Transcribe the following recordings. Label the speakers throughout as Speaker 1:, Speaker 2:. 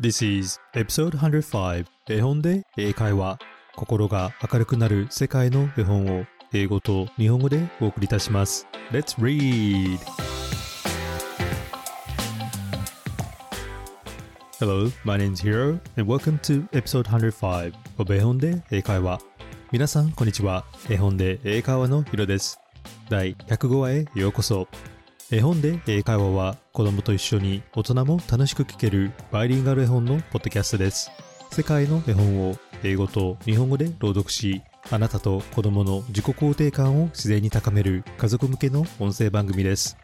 Speaker 1: This is episode 105絵本で英会話。心が明るくなる世界の絵本を英語と日本語でお送りいたします。Let's read! Hello, my name is Hiro and welcome to episode 105 of 絵本で英会話。皆さんこんにちは。絵本で英会話のヒロです。第105話へようこそ。絵本で英会話は子供と一緒に大人も楽しく聞けるバイリンガル絵本のポッドキャストです。世界の絵本を英語と日本語で朗読しあなたと子供の自己肯定感を自然に高める家族向けの音声番組です。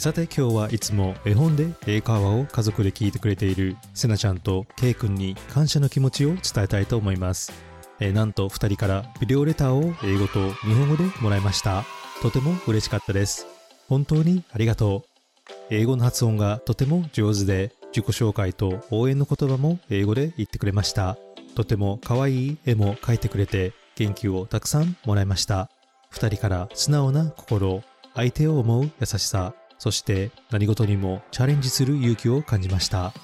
Speaker 1: さて今日はいつも絵本で英会話を家族で聞いてくれているせなちゃんとケイくんに感謝の気持ちを伝えたいと思います。なんと2人からビデオレターを英語と日本語でもらいました。とても嬉しかったです。本当に？ありがとう。英語の発音がとても上手で、自己紹介と応援の言葉も英語で言ってくれました。とても可愛い絵も描いてくれて、元気をたくさんもらいました。二人から素直な心、相手を思う優しさ、そして何事にもチャレンジする勇気を感じました。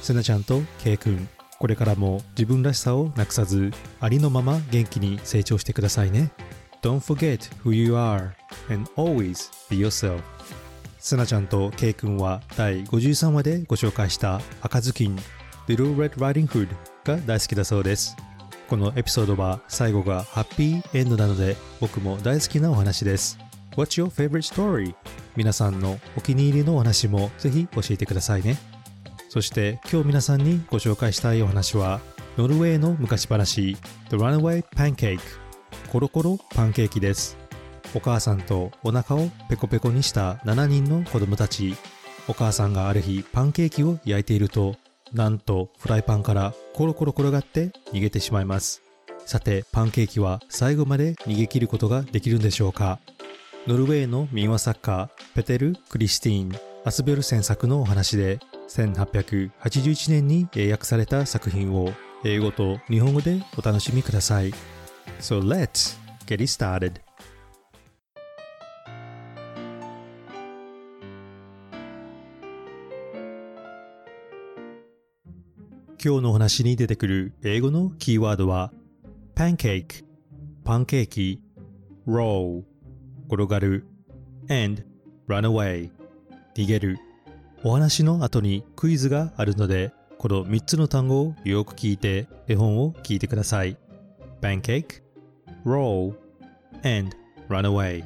Speaker 1: せなちゃんとケイくん、これからも自分らしさをなくさず、ありのまま元気に成長してくださいね。Don't forget who you are and always be yourself. すなちゃんとケイ君は第53話でご紹介した赤ずきん Little Red Riding Hood が大好きだそうです。このエピソードは最後がハッピーエンドなので僕も大好きなお話です。What's your favorite story? 皆さんのお気に入りのお話もぜひ教えてくださいね。そして今日皆さんにご紹介したいお話はノルウェーの昔話 The Runaway Pancake コロコロパンケーキですお母さんとお腹をペコペコにした7人の子供たち。お母さんがある日パンケーキを焼いていると、なんとフライパンからコロコロ転がって逃げてしまいます。さて、パンケーキは最後まで逃げ切ることができるんでしょうかノルウェーの民話作家、ペテル・クリスティーン・アスベルセン作のお話で、1881年に英訳された作品を英語と日本語でお楽しみください。So let's get it started. 今日のお話に出てくる英語のキーワードは pancake. パンケーキ roll. 転がる. And run away. 逃げる.お話の後にクイズがあるのでこの3つの単語をよく聞いて絵本を聞いてください。Pancake roll and run away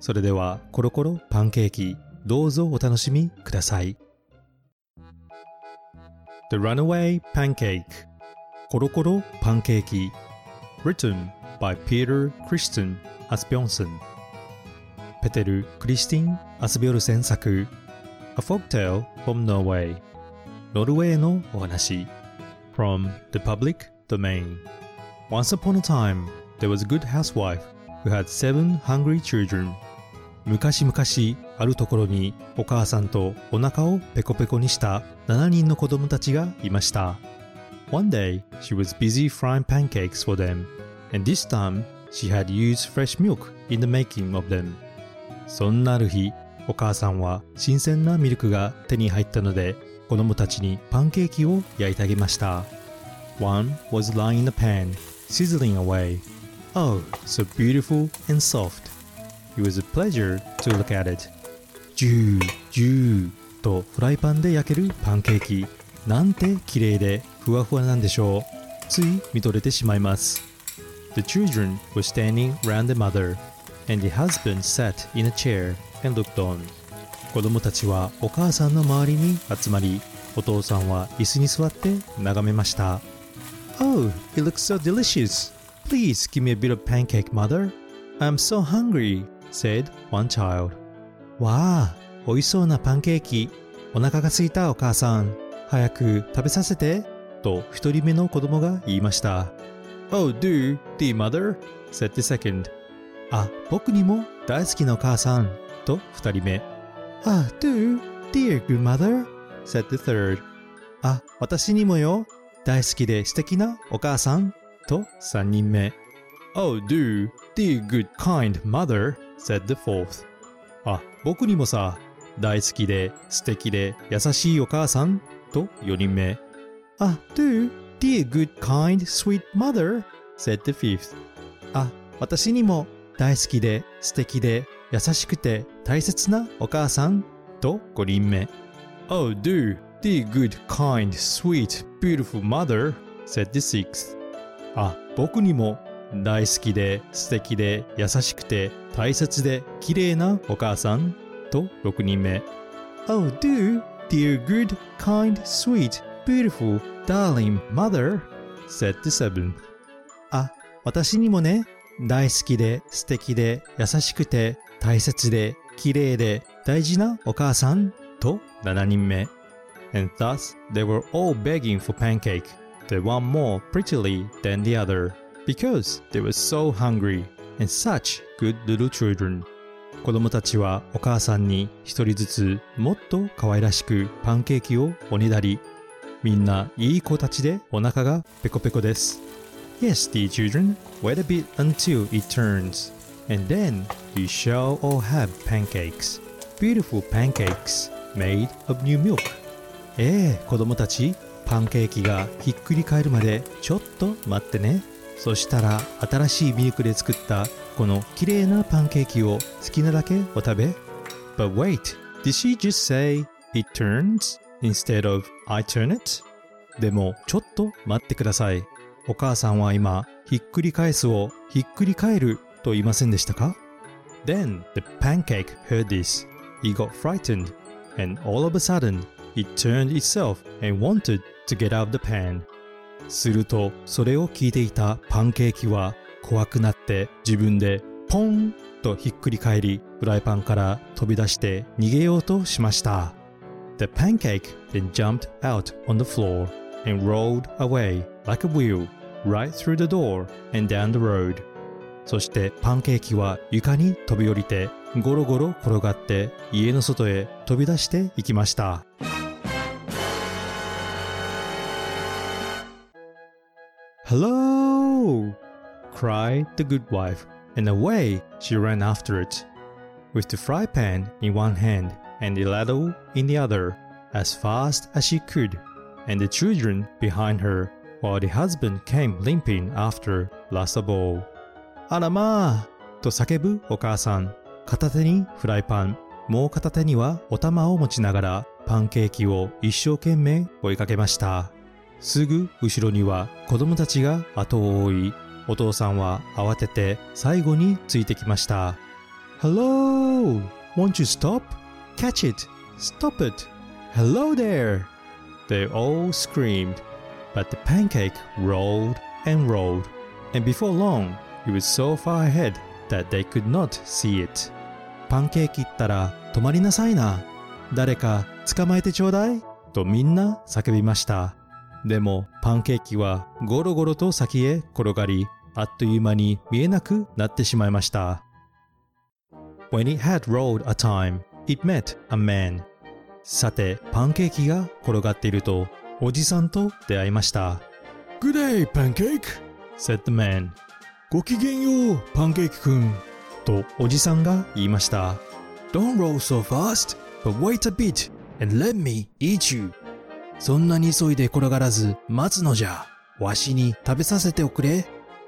Speaker 1: それではコロコロパンケーキどうぞお楽しみください The Runaway Pancake コロコロパンケーキ Written by Peter Christian Asbjornsen ペテル・クリスティン・アスビョルセン作 A Folktale from Norway ノルウェーのお話 From the Public Domain Once upon a time, there was a good housewife who had seven hungry children 昔々あるところにお母さんとお腹をペコペコにした7人の子供たちがいました。One day, she was busy frying pancakes for them, and this time she had used fresh milk in the making of them. そんなある日、お母さんは新鮮なミルクが手に入ったので、子供たちにパンケーキを焼いてあげました。One was lying in the pan, sizzling away. Oh, so beautiful and soft. It was a pleasure to look at it. ジュー、ジューとフライパンで焼けるパンケーキ。なんて綺麗でふわふわなんでしょう。つい見とれてしまいます。The children were standing round the mother, and the husband sat in a chair and looked on. 子供たちはお母さんの周りに集まり、お父さんは椅子に座って眺めました。Oh, it looks so delicious. Please give me a bit of pancake, mother. I'm so hungry. said one child. わあ、美味しそうなパンケーキ。お腹が空いたお母さん。早く食べさせて。と一人目の子供が言いました。Oh, do, dear mother, said the second. あ、僕にも大好きなお母さん。と二人目。あ、do, dear good mother, said the third. あ、私にもよ。大好きで素敵なお母さん。と三人目。Oh, do, dear good kind mother, said the fourth. あ、僕にもさ、大好きで素敵で優しいお母さんと4人目。Ah, do, dear good, kind, sweet mother, said the fifth. あ、私にも大好きで素敵で優しくて大切なお母さんと5人目。Oh, do, dear good, kind, sweet, beautiful mother, said the sixth. あ、僕にも大好きで素敵で優しくて大切で綺麗なお母さんと6人目。Oh, do, dear good, kind, sweet, beautiful, darling mother, said the seventh. あ、私にもね、大好きで素敵で優しくて大切で綺麗で大事なお母さんと7人目。And thus they were all begging for pancake, the one more prettily than the other, because they were so hungry and such good little children. 子供たちはお母さんに一人ずつもっと可愛らしくパンケーキをおねだり、みんないい子たちでお腹がペコペコです。Yes, dear children, wait a bit until it turns, and then you shall all have pancakes. Beautiful pancakes made of new milk. ええ子供たち、パンケーキがひっくり返るまでちょっと待ってね。そしたら新しいミルクで作ったこの綺麗なパンケーキを好きなだけお食べ。But wait, did she just say it turns instead of I turn it? でもちょっと待ってください。お母さんは今、ひっくり返すをひっくり返ると言いませんでしたか？Then the pancake heard this. It got frightened, and all of a sudden, it turned itself and wanted to get out the pan. すると、それを聞いていたパンケーキは怖くなって自分でポンとひっくり返り、フライパンから飛び出して逃げようとしました。The pancake then jumped out on the floor and rolled away like a wheel right through the door and down the road. そしてパンケーキは床に飛び降りてゴロゴロ転がって家の外へ飛び出していきました。Hello! cried the good wife, and away she ran after it, with the fry pan in one hand and the ladle in the other, as fast as she could, and the children behind her, while the husband came limping after last of all. あらまあと叫ぶお母さん。片手にフライパン、もう片手にはお玉を持ちながらパンケーキを一生懸命追いかけました。 すぐ後ろには子供たちが後を追い、お父さんは慌てて最後についてきました。Hello! Won't you stop? Catch it! Stop it! Hello there! They all screamed, but the pancake rolled and rolled, and before long, it was so far ahead that they could not see it. パンケーキったら止まりなさいな。誰か捕まえてちょうだいとみんな叫びました。でもパンケーキはゴロゴロと先へ転がり、あっという間に見えなくなってしまいました。When it had rolled a time, it met a man. さて、パンケーキが転がっていると、おじさんと出会いました。Good day, pancake! said the man. ごきげんよう、パンケーキくん。と、おじさんが言いました。Don't roll so fast, but wait a bit and let me eat you. そんなに急いで転がらず待つのじゃ。わしに食べさせておくれ。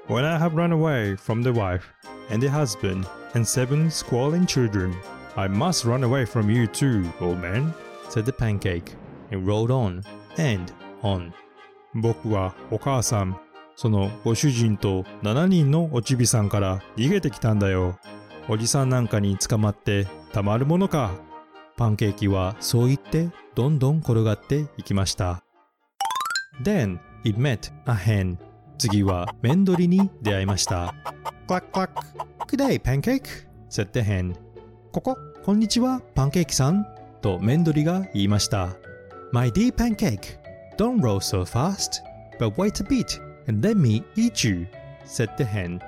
Speaker 1: When I have run away from the wife and the husband and seven squalling children, I must run away from you too, old man, said the pancake, and rolled on and on. 僕はお母さん、そのご主人と7人のおちびさんから逃げてきたんだよ。おじさんなんかに捕まってたまるものか。パンケーキはそう言ってどんどん転がっていきました。Then it met a hen. 次はメンドリに出会いました。Clack clack. Good day, pancake, said the hen. ここ、こんにちは、パンケーキさん。とメンドリが言いました。My dear pancake, don't roll so fast, but wait a bit and let me eat you, said the hen.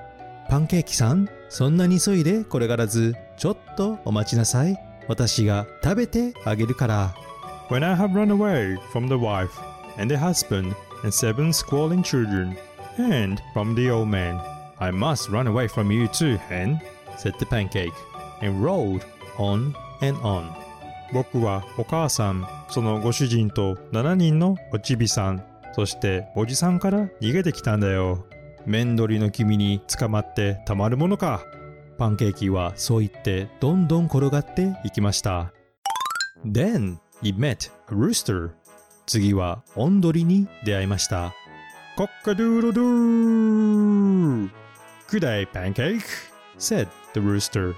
Speaker 1: パンケーキさん、そんなに急いで転がらず、ちょっとお待ちなさい。私が食べてあげるから。When I have run away from the wife and the husband and seven squalling children, and from the old man, I must run away from you too, hen, said the pancake, and rolled on and on. 僕はお母さん、そのご主人と7人のおちびさん、そしておじさんから逃げてきたんだよ。面取りの君に捕まってたまるものか。パンケーキはそう言ってどんどん転がっていきました。Then he met a rooster. 次はオンドリに出会いました。コッカドゥーロドゥー Good day, pancake, said the rooster.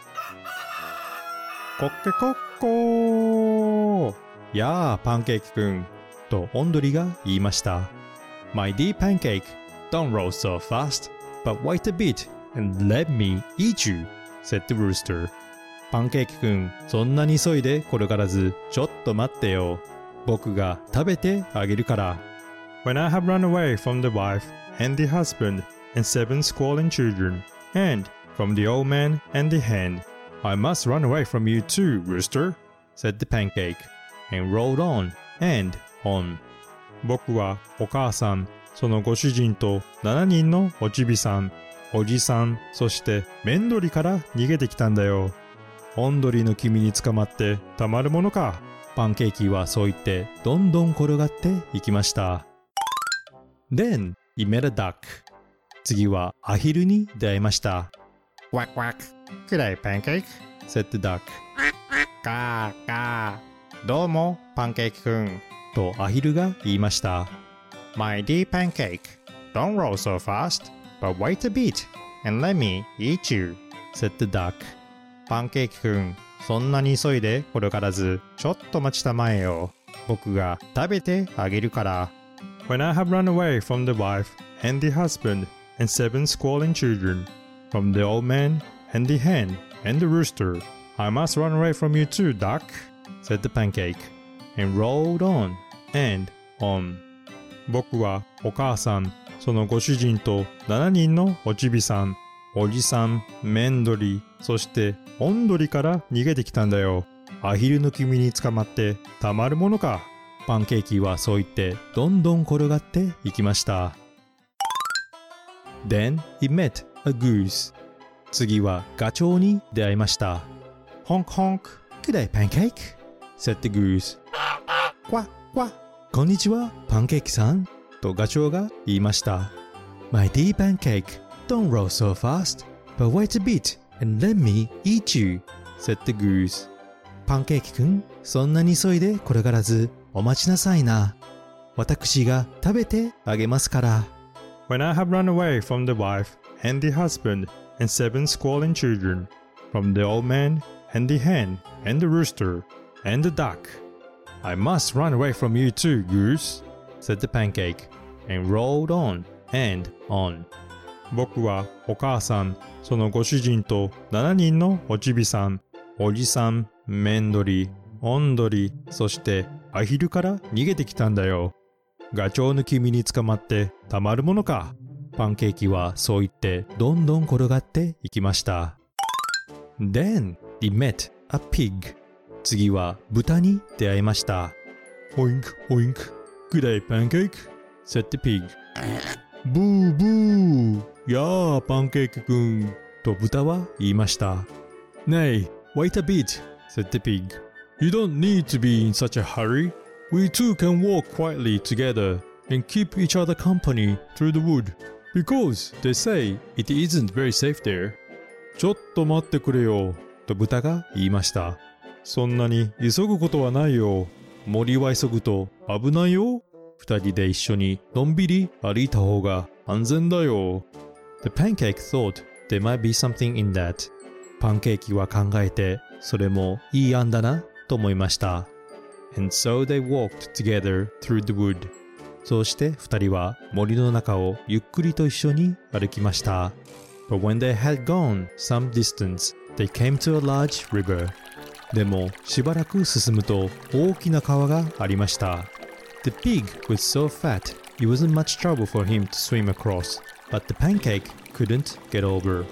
Speaker 1: コッケコッコーやあ、パンケーキくん。とオンドリが言いました。My dear pancake, don't roll so fast, but wait a bit and let me eat you, said the rooster. パンケーキくん、そんなに急いで転がらず、ちょっと待ってよ。僕が食べてあげるから。When I have run away from the wife and the husband and seven squalling children, and from the old man and the hen, I must run away from you too, rooster, said the pancake, and rolled on and on. 僕はお母さん、そのご主人と7人のおちびさん、おじさん、そしてメンドリから逃げてきたんだよ。オンドリの君に捕まってたまるものか。パンケーキはそう言ってどんどん転がっていきました。Then he met a duck. 次はアヒルに出会いました。Quack quack. Good day, pancake, said the duck. カーカー。どうも、パンケーキくん。とアヒルが言いました。My dear pancake, don't roll so fast, but wait a bit and let me eat you, said the duck. パンケーキくん、そんなに急いで転がらず、ちょっと待ちたまえよ。僕が食べてあげるから。When I have run away from the wife and the husband and seven squalling children, from the old man and the hen and the rooster, I must run away from you too, duck, said the pancake, and rolled on and on. 僕はお母さん、そのご主人と7人のおちびさん、おじさん、メンドリ、そしてオンドリから逃げてきたんだよ。アヒルの君に捕まってたまるものか。パンケーキはそう言ってどんどん転がっていきました。Then he met a goose. 次はガチョウに出会いました。Honk honk. Good day, pancake, said the goose. クワクワ。こんにちは、パンケーキさん。とガチョウが言いました。My dear pancake, don't roll so fast, but wait a bit and let me eat you, said the goose. パンケーキくん、そんなに急いで転がらず、お待ちなさいな。私が食べてあげますから。When I have run away from the wife and the husband and seven squalling children, from the old man and the hen and the rooster and the duck, I must run away from you too, goose, said the pancake, and rolled on and on. 僕はお母さん、そのご主人と7人のおちびさん、おじさん、メンドリ、オンドリ、そしてアヒルから逃げてきたんだよ。ガチョウの君に捕まってたまるものか。パンケーキはそう言ってどんどん転がっていきました。Then he met a pig. 次は豚に出会いました。Oink, oink. Good day, pancake, said the pig. ブーブー。やあ、パンケーキくん。と豚は言いました。Nay, wait a bit, said the pig. You don't need to be in such a hurry. We two can walk quietly together and keep each other company through the wood. Because they say it isn't very safe there. ちょっと待ってくれよ。と豚が言いました。そんなに急ぐことはないよ。森は急ぐと危ないよ。二人で一緒にのんびり歩いた方が安全だよ。The pancake thought there might be something in that. パンケーキは考えて、それもいい案だなと思いました。And so they walked together through the wood. そうして二人は森の中をゆっくりと一緒に歩きました。But when they had gone some distance, they came to a large river. でもしばらく進むと大きな川がありました。The pig was so fat it wasn't much trouble for him to swim across, but the pancake couldn't get over.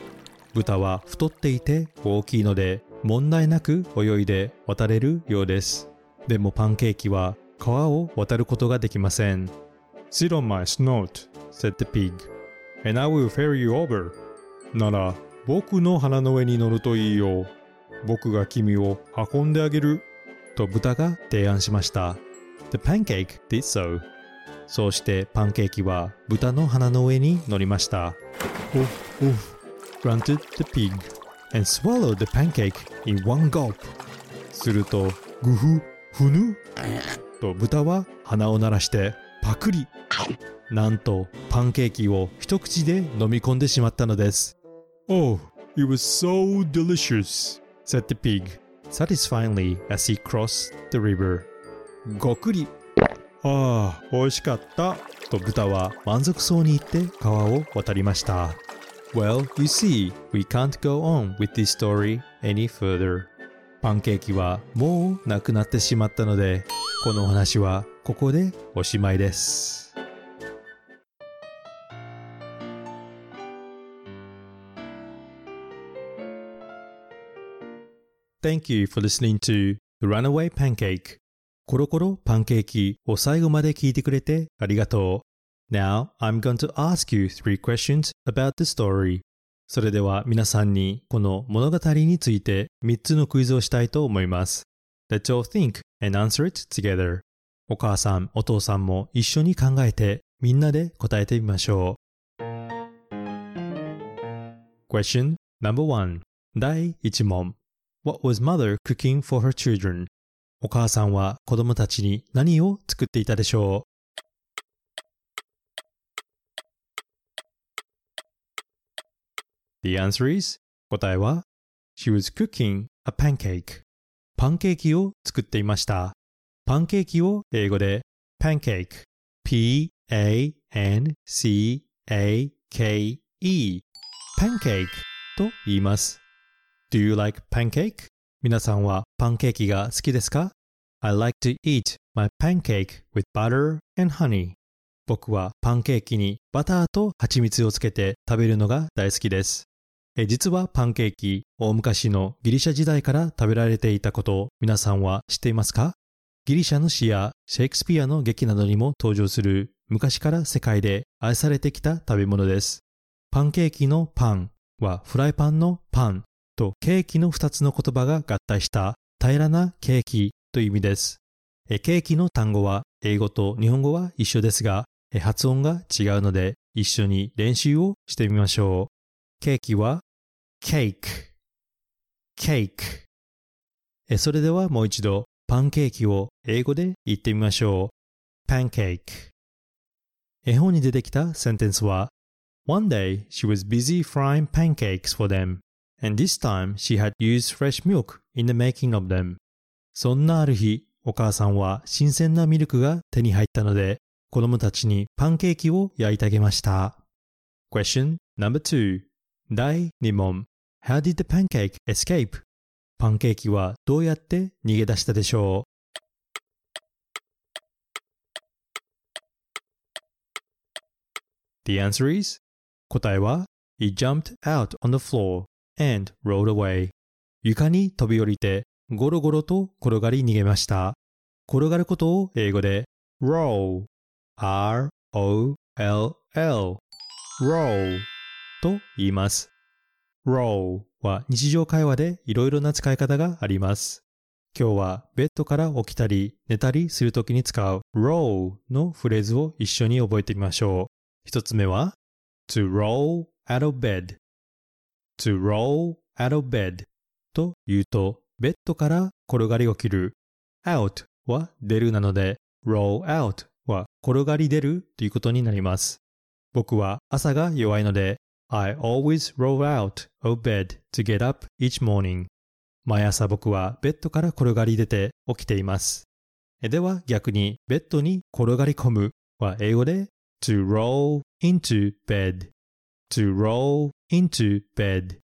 Speaker 1: 豚は太っていて大きいので問題なく泳いで渡れるようです。でもパンケーキは川を渡ることができません。Sit on my snout, said the pig, and I will ferry you over. なら僕の鼻の上に乗るといいよ。僕が君を運んであげる。と豚が提案しました。The pancake did so. そうしてパンケーキは豚の鼻の上に乗りました。お、お、grunted the pig and swallowed the pancake in one gulp. すると、ぐふ、ふぬと豚は鼻を鳴らしてパクリなんとパンケーキを一口で飲み込んでしまったのです。Oh, it was so delicious, said the pig, satisfyingly as he crossed the river. ごくり。ああ、美味しかった。と豚は満足そうに言って川を渡りました。Well, you see, we can't go on with this story any further. パンケーキはもうなくなってしまったので、このお話はここでおしまいです。Thank you for listening to The Runaway Pancake コロコロパンケーキを最後まで聞いてくれてありがとう。Now I'm going to ask you three questions about the story. それでは皆さんにこの物語について3つのクイズをしたいと思います。Let's all think and answer it together. お母さん、お父さんも一緒に考えてみんなで答えてみましょう。Question number one 第1問 What was mother cooking for her children? お母さんは子供たちに何を作っていたでしょう？パンケーキを。英語でパンケーキす。皆さんはパンケーキが好きですか？?I like to eat my pancake with butter and honey. 僕はパンケーキにバターと蜂蜜をつけて食べるのが大好きです。え実はパンケーキ、大昔のギリシャ時代から食べられていたことを皆さんは知っていますか？ギリシャの詩やシェイクスピアの劇などにも登場する昔から世界で愛されてきた食べ物です。パンケーキのパンはフライパンのパンとケーキの2つの言葉が合体した平らなケーキという意味です。ケーキの単語は英語と日本語は一緒ですが、発音が違うので一緒に練習をしてみましょう。ケーキは cake, cake それではもう一度パンケーキを英語で言ってみましょう。pancake 絵本に出てきたセンテンスは One day she was busy frying pancakes for them and this time she had used fresh milk in the making of them そんなある日お母さんは新鮮なミルクが手に入ったので子供たちにパンケーキを焼いてあげました Question number two 第2問 How did the pancake escape? パンケーキはどうやって逃げ出したでしょう ?The answer is 答えは It jumped out on the floor and rolled away 床に飛び降りてゴロゴロと転がり逃げました転がることを英語で roll R-O-L-L roll と言います roll は日常会話でいろいろな使い方があります。今日はベッドから起きたり寝たりするときに使う roll のフレーズを一緒に覚えてみましょう。一つ目は to roll out of bed to roll out of bed と言うとベッドから転がり起きる out は出るなので roll out は転がり出るということになります。僕は朝が弱いので I always roll out of bed to get up each morning. 毎朝僕はベッドから転がり出て起きています。では逆にベッドに転がり込むは英語で？To roll into bed. to roll into bed.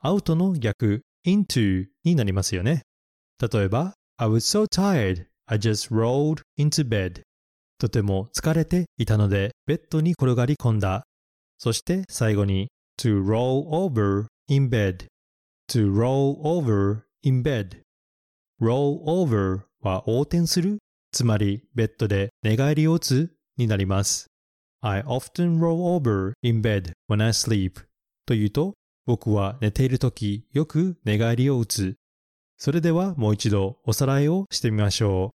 Speaker 1: アウトの逆 into になりますよね。例えば I was so tired I just rolled into bed. とても疲れていたのでベッドに転がり込んだ。そして最後に to roll over in bed to roll over in bed roll over は横転するつまりベッドで寝返りを打つになります I often roll over in bed when I sleep というと僕は寝ているときよく寝返りを打つそれではもう一度おさらいをしてみましょ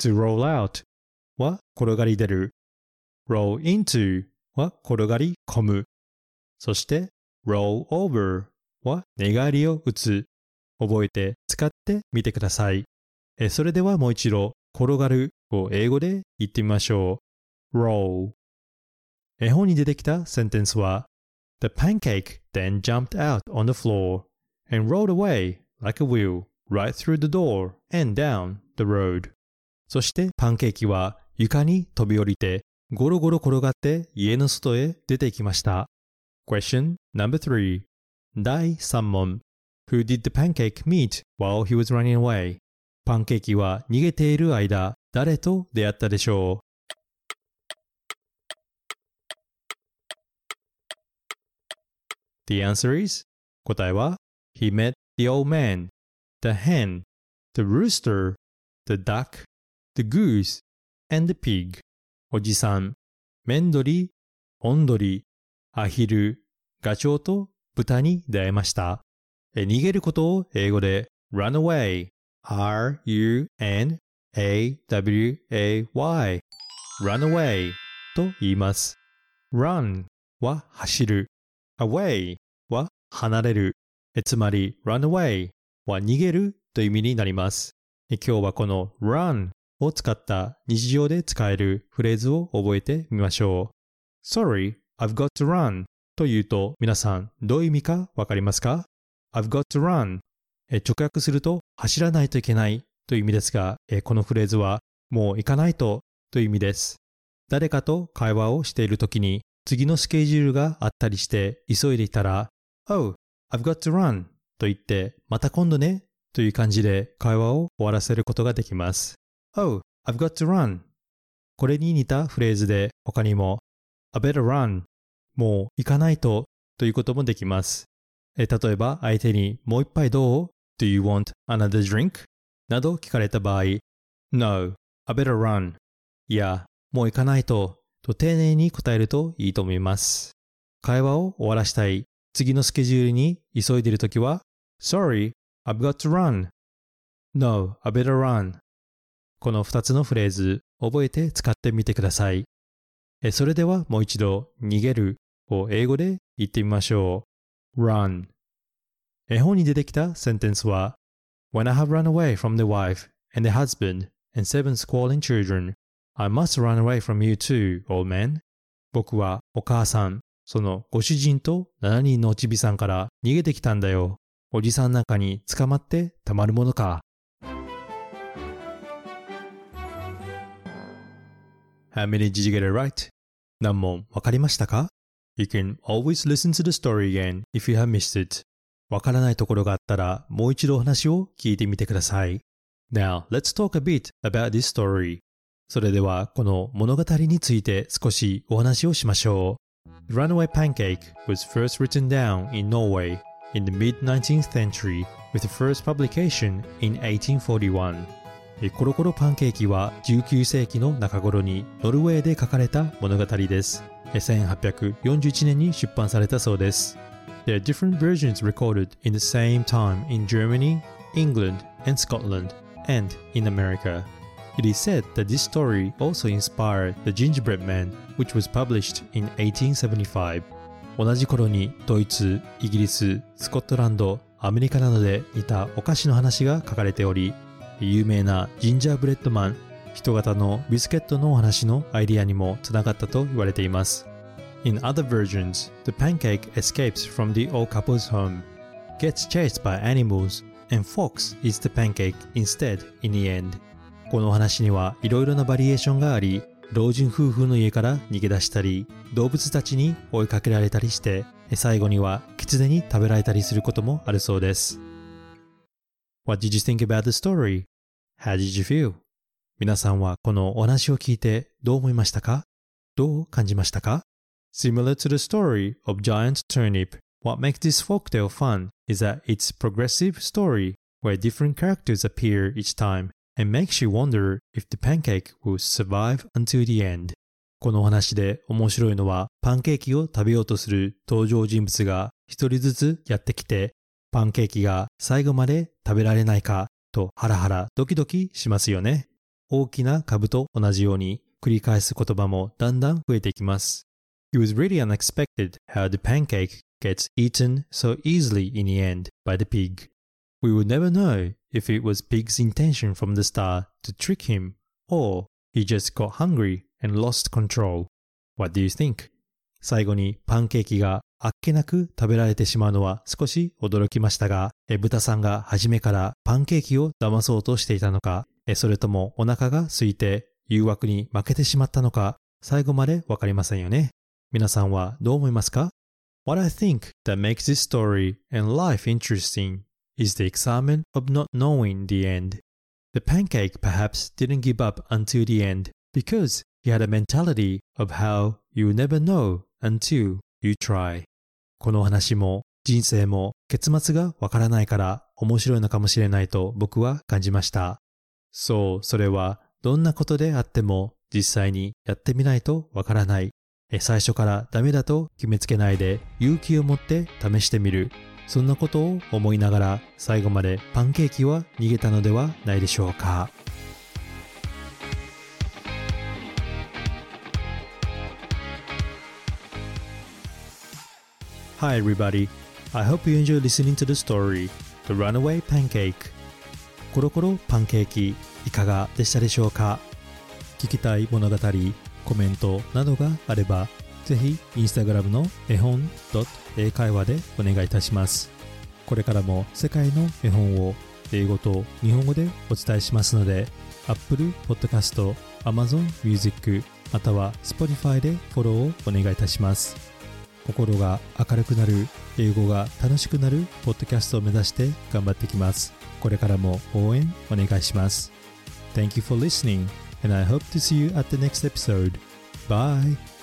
Speaker 1: う to roll out は転がり出る roll into は転がり込む。そして roll over は寝返りを打つ。覚えて使ってみてください。えそれではもう一度転がるを英語で言ってみましょう。roll 絵本に出てきたセンテンスは The pancake then jumped out on the floor and rolled away like a wheel right through the door and down the road そしてパンケーキは床に飛び降りてゴロゴロ転がって家の外へ出て行きました。Question number three 第3問 Who did the pancake meet while he was running away? パンケーキは逃げている間誰と出会ったでしょう The answer is 答えは He met the old man, the hen, the rooster, the duck, the goose, and the pig. おじさん、メンドリ、オンドリ、アヒル、ガチョウと豚に出会いました。逃げることを英語で run away, r-u-n-a-w-a-y, run away と言います。run は走る、away は離れる、つまり run away は逃げるという意味になります。今日はこの run を使った日常で使えるフレーズを覚えてみましょう。Sorry, I've got to run と言うと皆さんどういう意味かわかりますか ?I've got to run 直訳すると走らないといけないという意味ですが、このフレーズはもう行かないとという意味です。誰かと会話をしているときに次のスケジュールがあったりして急いでいたら Oh, I've got to run と言ってまた今度ねという感じで会話を終わらせることができます。Oh, I've got to run. これに似たフレーズで他にも I better run. もう行かないとということもできます。例えば相手にもう一杯どう ?Do you want another drink? など聞かれた場合 No, I better run. いや、もう行かないとと丁寧に答えるといいと思います。会話を終わらしたい次のスケジュールに急いでいるときは Sorry, I've got to run. No, I better run. この2つのフレーズ、覚えて使ってみてください。それではもう一度、逃げるを英語で言ってみましょう。run 絵本に出てきたセンテンスは When I have run away from the wife and the husband and seven squalling children, I must run away from you too, old man. 僕はお母さん、そのご主人と7人のおちびさんから逃げてきたんだよ。おじさんなんかに捕まってたまるものか。How many did you get it right? 何問わかりましたか ?You can always listen to the story again if you have missed it. わからないところがあったらもう一度お話を聞いてみてください。Now, let's talk a bit about this story. それではこの物語について少しお話をしましょう。Runaway Pancake was first written down in Norway in the mid-19th century with the first publication in 1841. コロコロパンケーキは19世紀の中頃にノルウェーで書かれた物語です。1841年に出版されたそうです。There are different versions recorded in the same time in Germany, England, and Scotland, and in America. It is said that this story also inspired The Gingerbread Man, which was published in 1875. 同じ頃にドイツ、イギリス、スコットランド、アメリカなどで似たお菓子の話が書かれており、有名なジンジャーブレッドマン、人型のビスケットのお話のアイディアにもつながったと言われています。In other versions, the pancake escapes from the old couple's home, gets chased by animals, and Fox eats the pancake instead in the end. このお話にはいろいろなバリエーションがあり、老人夫婦の家から逃げ出したり、動物たちに追いかけられたりして、最後には狐に食べられたりすることもあるそうです。What did you think about the story? How did you feel? 皆さんはこのお話を聞いてどう思いましたかどう感じましたか Similar to the story of Giant Turnip, what makes this folktale fun is that it's a progressive story where different characters appear each time and makes you wonder if the pancake will survive until the end. このお話で面白いのはパンケーキを食べようとする登場人物が一人ずつやってきてパンケーキが最後まで食べられないかとハラハラドキドキしますよね。大きな株と同じように繰り返す言葉もだんだん増えていきます。It was really unexpected how the pancake gets eaten so easily in the end by the pig. We would never know if it was Pig's intention from the start to trick him or he just got hungry and lost control. What do you think? 最後にパンケーキがあっけなく食べられてしまうのは少し驚きましたが、え豚さんが初めからパンケーキを騙そうとしていたのか、えそれともお腹が空いて誘惑に負けてしまったのか、最後までわかりませんよね。皆さんはどう思いますか What I think that makes this story and life interesting is the excitement of not knowing the end. The pancake perhaps didn't give up until the end because he had a mentality of how you never know until you try. この話も人生も結末がわからないから面白いのかもしれないと僕は感じました。そう、それはどんなことであっても実際にやってみないとわからない。最初からダメだと決めつけないで勇気を持って試してみる。そんなことを思いながら最後までパンケーキは逃げたのではないでしょうか。Hi everybody, I hope you enjoy listening to the story The Runaway Pancake. コロコロパンケーキいかがでしたでしょうか？聞きたい物語、コメントなどがあればぜひインスタグラムの絵本英会話でお願いいたします。これからも世界の絵本を英語と日本語でお伝えしますので Apple Podcast、Amazon Music または Spotify でフォローをお願いいたします。心が明るくなる、英語が楽しくなるポッドキャストを目指して頑張ってきます。これからも応援お願いします。Thank you for listening and I hope to see you at the next episode. Bye!